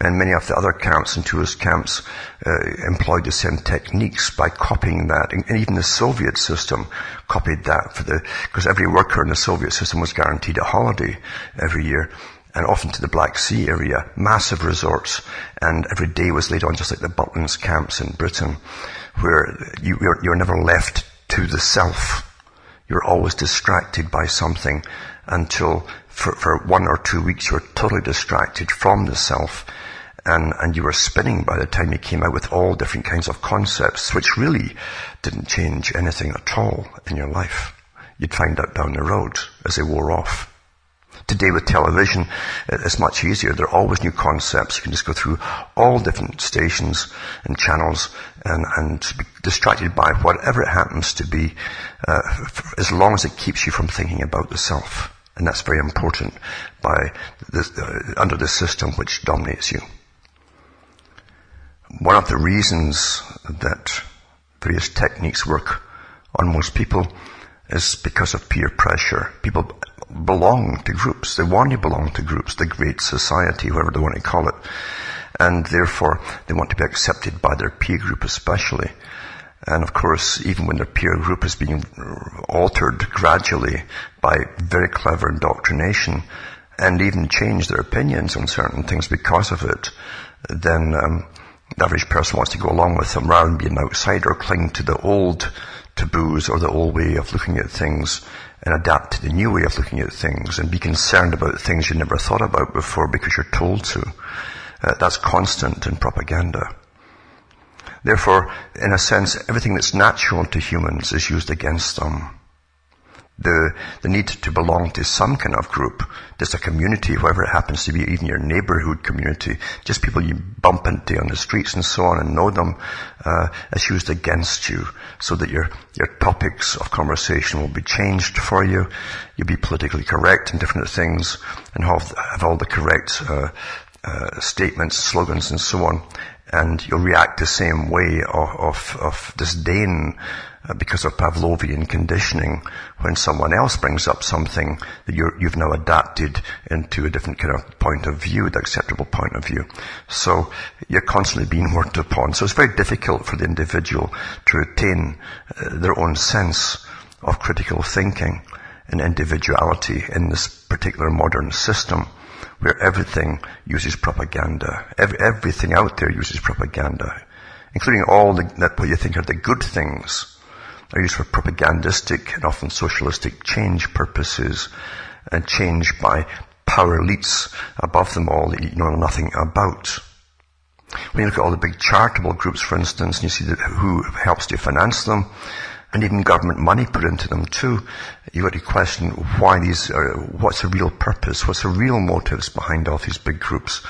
and many of the other camps and tourist camps uh, employed the same techniques by copying that. And, even the Soviet system copied that for the, because every worker in the Soviet system was guaranteed a holiday every year. And often to the Black Sea area, massive resorts, and every day was laid on just like the Butlin's camps in Britain, where you, you're, you're never left to the self. You're always distracted by something until for, for one or two weeks you're totally distracted from the self and, and you were spinning by the time you came out with all different kinds of concepts, which really didn't change anything at all in your life. You'd find out down the road as they wore off. Today with television, it's much easier. There are always new concepts. You can just go through all different stations and channels and, and be distracted by whatever it happens to be, uh, as long as it keeps you from thinking about the self. And that's very important by uh, under the system which dominates you. One of the reasons that various techniques work on most people is because of peer pressure. People belong to groups. They want to belong to groups, the great society, whatever they want to call it. And therefore, they want to be accepted by their peer group especially. And of course, even when their peer group is being altered gradually by very clever indoctrination, and even change their opinions on certain things because of it, then um, the average person wants to go along with them rather than be an outsider, cling to the old taboos or the old way of looking at things and adapt to the new way of looking at things and be concerned about things you never thought about before because you're told to. Uh, that's constant in propaganda. Therefore, in a sense, everything that's natural to humans is used against them. The, the need to belong to some kind of group, just a community, whoever it happens to be, even your neighborhood community, just people you bump into on the streets and so on and know them, uh, is used against you so that your, your topics of conversation will be changed for you. You'll be politically correct in different things and have, have all the correct, uh, uh, statements, slogans and so on. And you'll react the same way of, of, of disdain because of Pavlovian conditioning when someone else brings up something that you have now adapted into a different kind of point of view, the acceptable point of view. So you're constantly being worked upon. So it's very difficult for the individual to retain uh, their own sense of critical thinking and individuality in this particular modern system where everything uses propaganda. Every, everything out there uses propaganda, including all the, that what you think are the good things are used for propagandistic and often socialistic change purposes and change by power elites above them all that you know nothing about. When you look at all the big charitable groups, for instance, and you see who helps to finance them, and even government money put into them too. You've got to question why these are, what's the real purpose, what's the real motives behind all these big groups.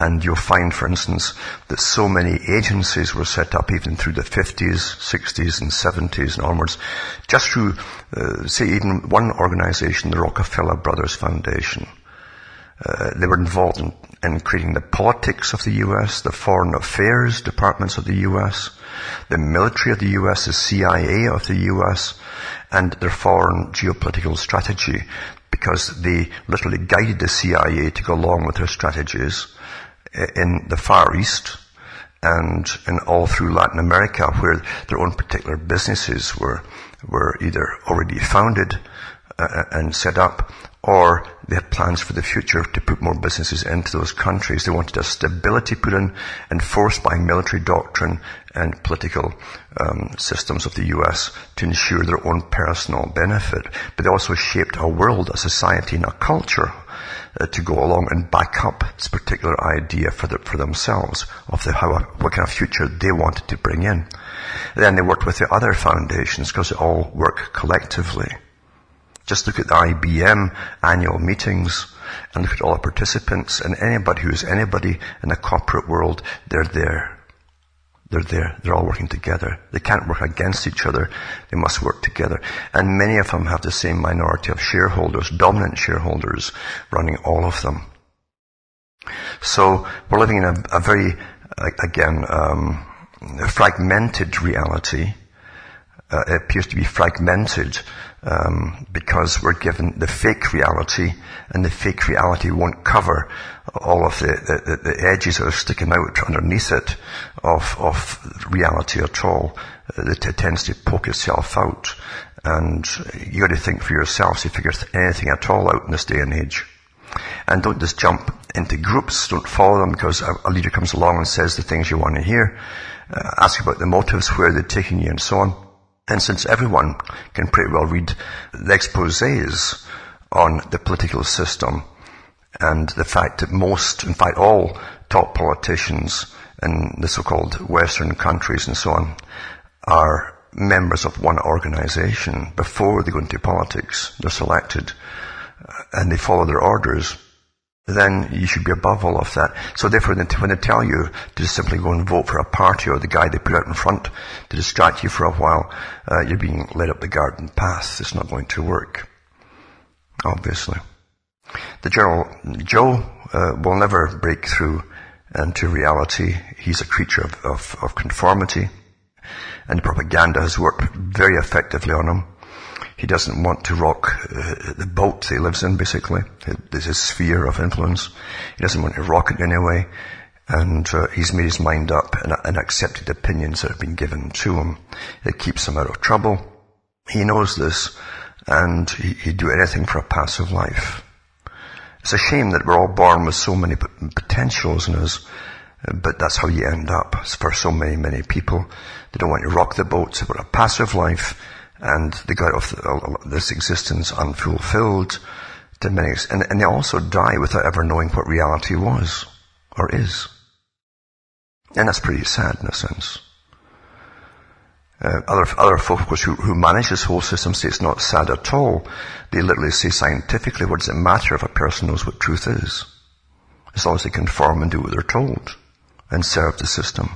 And you'll find, for instance, that so many agencies were set up even through the 50s, 60s and 70s and onwards, just through, uh, say even one organization, the Rockefeller Brothers Foundation. Uh, they were involved in, in creating the politics of the U.S., the foreign affairs departments of the U.S., the military of the US, the CIA of the US, and their foreign geopolitical strategy because they literally guided the CIA to go along with their strategies in the Far East and in all through Latin America where their own particular businesses were, were either already founded uh, and set up or they had plans for the future to put more businesses into those countries. They wanted a stability put in, enforced by military doctrine and political um, systems of the U.S. to ensure their own personal benefit. But they also shaped a world, a society, and a culture uh, to go along and back up this particular idea for, the, for themselves of the, how, what kind of future they wanted to bring in. Then they worked with the other foundations because they all work collectively. Just look at the IBM annual meetings and look at all the participants and anybody who is anybody in the corporate world, they're there. They're there. They're all working together. They can't work against each other. They must work together. And many of them have the same minority of shareholders, dominant shareholders, running all of them. So we're living in a, a very, again, um, fragmented reality. Uh, it appears to be fragmented um, because we're given the fake reality, and the fake reality won't cover all of the, the, the edges that are sticking out underneath it of, of reality at all. It, it tends to poke itself out, and you got to think for yourself to figure anything at all out in this day and age. And don't just jump into groups. Don't follow them because a, a leader comes along and says the things you want to hear. Uh, ask about the motives, where they're taking you, and so on. And since everyone can pretty well read the exposés on the political system and the fact that most, in fact all top politicians in the so-called Western countries and so on are members of one organization before they go into politics. They're selected uh, and they follow their orders then you should be above all of that. So therefore, when they tell you to just simply go and vote for a party or the guy they put out in front to distract you for a while, uh, you're being led up the garden path. It's not going to work. Obviously. The general Joe uh, will never break through into reality. He's a creature of, of, of conformity. And propaganda has worked very effectively on him. He doesn't want to rock uh, the boat he lives in, basically. There's his sphere of influence. He doesn't want to rock it anyway. And uh, he's made his mind up and, and accepted opinions that have been given to him. It keeps him out of trouble. He knows this, and he, he'd do anything for a passive life. It's a shame that we're all born with so many potentials in us, but that's how you end up for so many, many people. They don't want to rock the boat. They've got a passive life and they got off this existence unfulfilled to and, and they also die without ever knowing what reality was or is. And that's pretty sad in a sense. Uh, other, other folk, of course, who, who manage this whole system say it's not sad at all. They literally say scientifically, what does it matter if a person knows what truth is? As long as they conform and do what they're told and serve the system.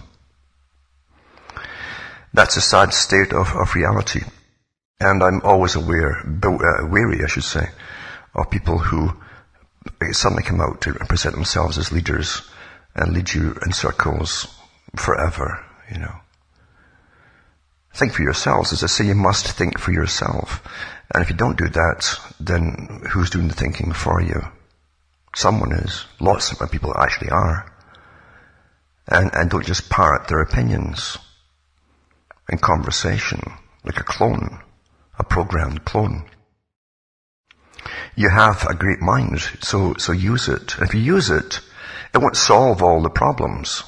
That's a sad state of, of reality. And I'm always aware, uh, wary, I should say, of people who suddenly come out to present themselves as leaders and lead you in circles forever, you know. Think for yourselves. As I say, you must think for yourself. And if you don't do that, then who's doing the thinking for you? Someone is. Lots of people actually are. And, and don't just parrot their opinions in conversation, like a clone, a programmed clone. You have a great mind, so, so use it. If you use it, it won't solve all the problems.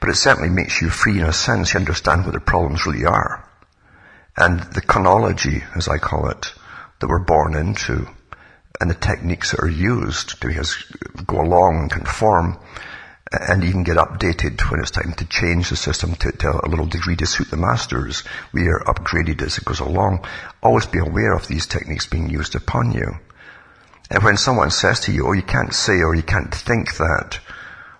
But it certainly makes you free in a sense. You understand what the problems really are. And the chronology, as I call it, that we're born into, and the techniques that are used to go along and conform, and even get updated when it's time to change the system to, to, a little degree to suit the masters. We are upgraded as it goes along. Always be aware of these techniques being used upon you. And when someone says to you, oh, you can't say or you can't think that,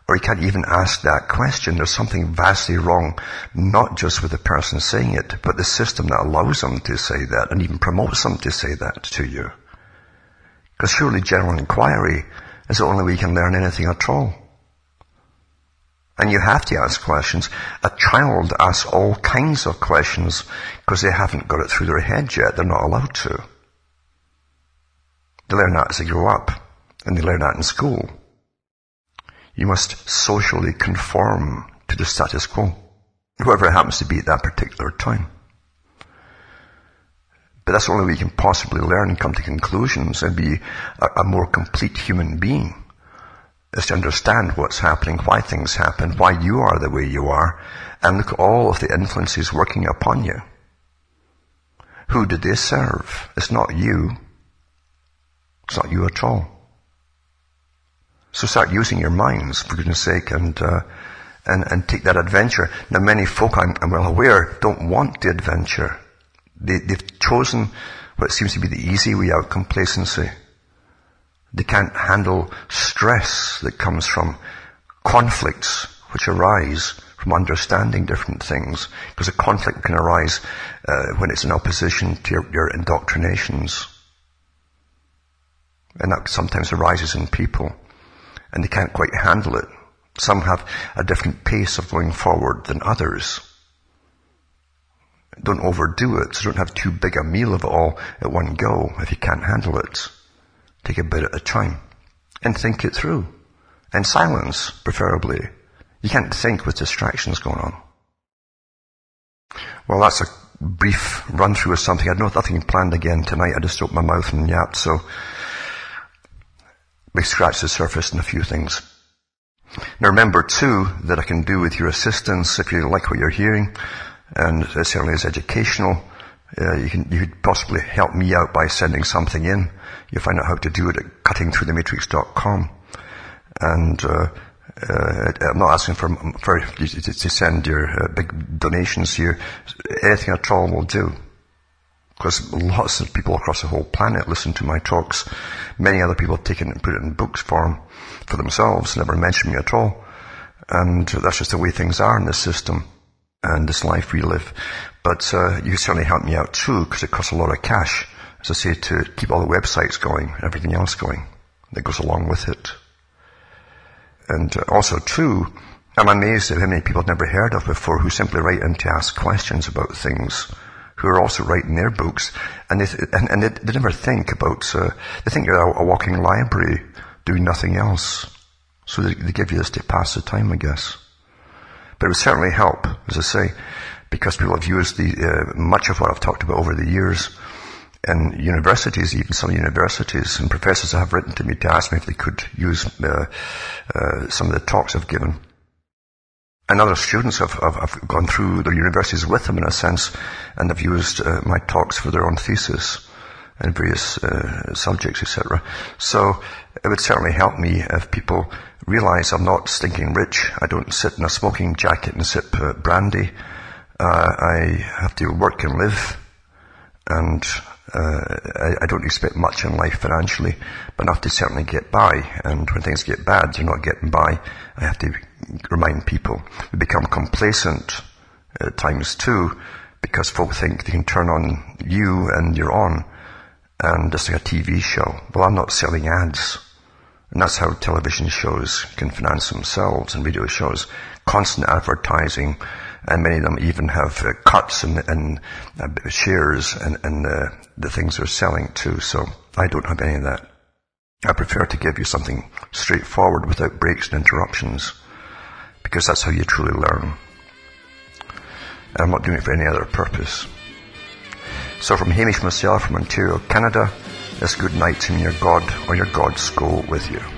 or you can't even ask that question, there's something vastly wrong, not just with the person saying it, but the system that allows them to say that and even promotes them to say that to you. Because surely general inquiry is the only way you can learn anything at all. And you have to ask questions. A child asks all kinds of questions because they haven't got it through their head yet. They're not allowed to. They learn that as they grow up. And they learn that in school. You must socially conform to the status quo. Whoever it happens to be at that particular time. But that's the only way you can possibly learn and come to conclusions and be a, a more complete human being is to understand what's happening, why things happen, why you are the way you are, and look at all of the influences working upon you. Who did they serve? It's not you. It's not you at all. So start using your minds, for goodness sake, and, uh, and, and take that adventure. Now many folk, I'm, I'm well aware, don't want the adventure. They, they've chosen what seems to be the easy way out, complacency. They can't handle stress that comes from conflicts which arise from understanding different things. Because a conflict can arise uh, when it's in opposition to your, your indoctrinations. And that sometimes arises in people. And they can't quite handle it. Some have a different pace of going forward than others. Don't overdo it, so don't have too big a meal of it all at one go if you can't handle it. Take a bit at a time. And think it through. And silence, preferably. You can't think with distractions going on. Well, that's a brief run through of something. I had nothing planned again tonight. I just opened my mouth and yapped, so we scratched the surface in a few things. Now remember too that I can do with your assistance if you like what you're hearing, and it certainly is educational. Uh, you can you could possibly help me out by sending something in. You'll find out how to do it at cuttingthroughthematrix.com. And uh, uh, I'm not asking for, for to send your uh, big donations here. Anything at all will do. Because lots of people across the whole planet listen to my talks. Many other people have taken it and put it in books form for themselves, never mentioned me at all. And that's just the way things are in this system and this life we live. But uh, you certainly help me out too, because it costs a lot of cash as I say, to keep all the websites going, everything else going that goes along with it. And uh, also too, I'm amazed at how many people I've never heard of before who simply write in to ask questions about things, who are also writing their books, and they, and, and they, they never think about, uh, they think you're a, a, walking library doing nothing else. So they, they give you this to pass the time, I guess. But it would certainly help, as I say, because people have used the, uh, much of what I've talked about over the years and universities, even some universities and professors have written to me to ask me if they could use uh, uh, some of the talks I've given. And other students have, have, have, gone through the universities with them in a sense and have used uh, my talks for their own thesis and various uh, subjects, etc. So it would certainly help me if people realize I'm not stinking rich. I don't sit in a smoking jacket and sip uh, brandy. Uh, I have to work and live, and uh, I, I, don't expect much in life financially, but enough to certainly get by. And when things get bad, you're not getting by. I have to remind people. We become complacent at times too, because folk think they can turn on you and you're on, and just like a TV show. Well, I'm not selling ads. And that's how television shows can finance themselves and video shows. Constant advertising, and many of them even have uh, cuts and, and uh, shares and, and uh, the things they're selling too. So I don't have any of that. I prefer to give you something straightforward without breaks and interruptions because that's how you truly learn. And I'm not doing it for any other purpose. So from Hamish myself from Ontario, Canada, this good night and your God or your gods go with you.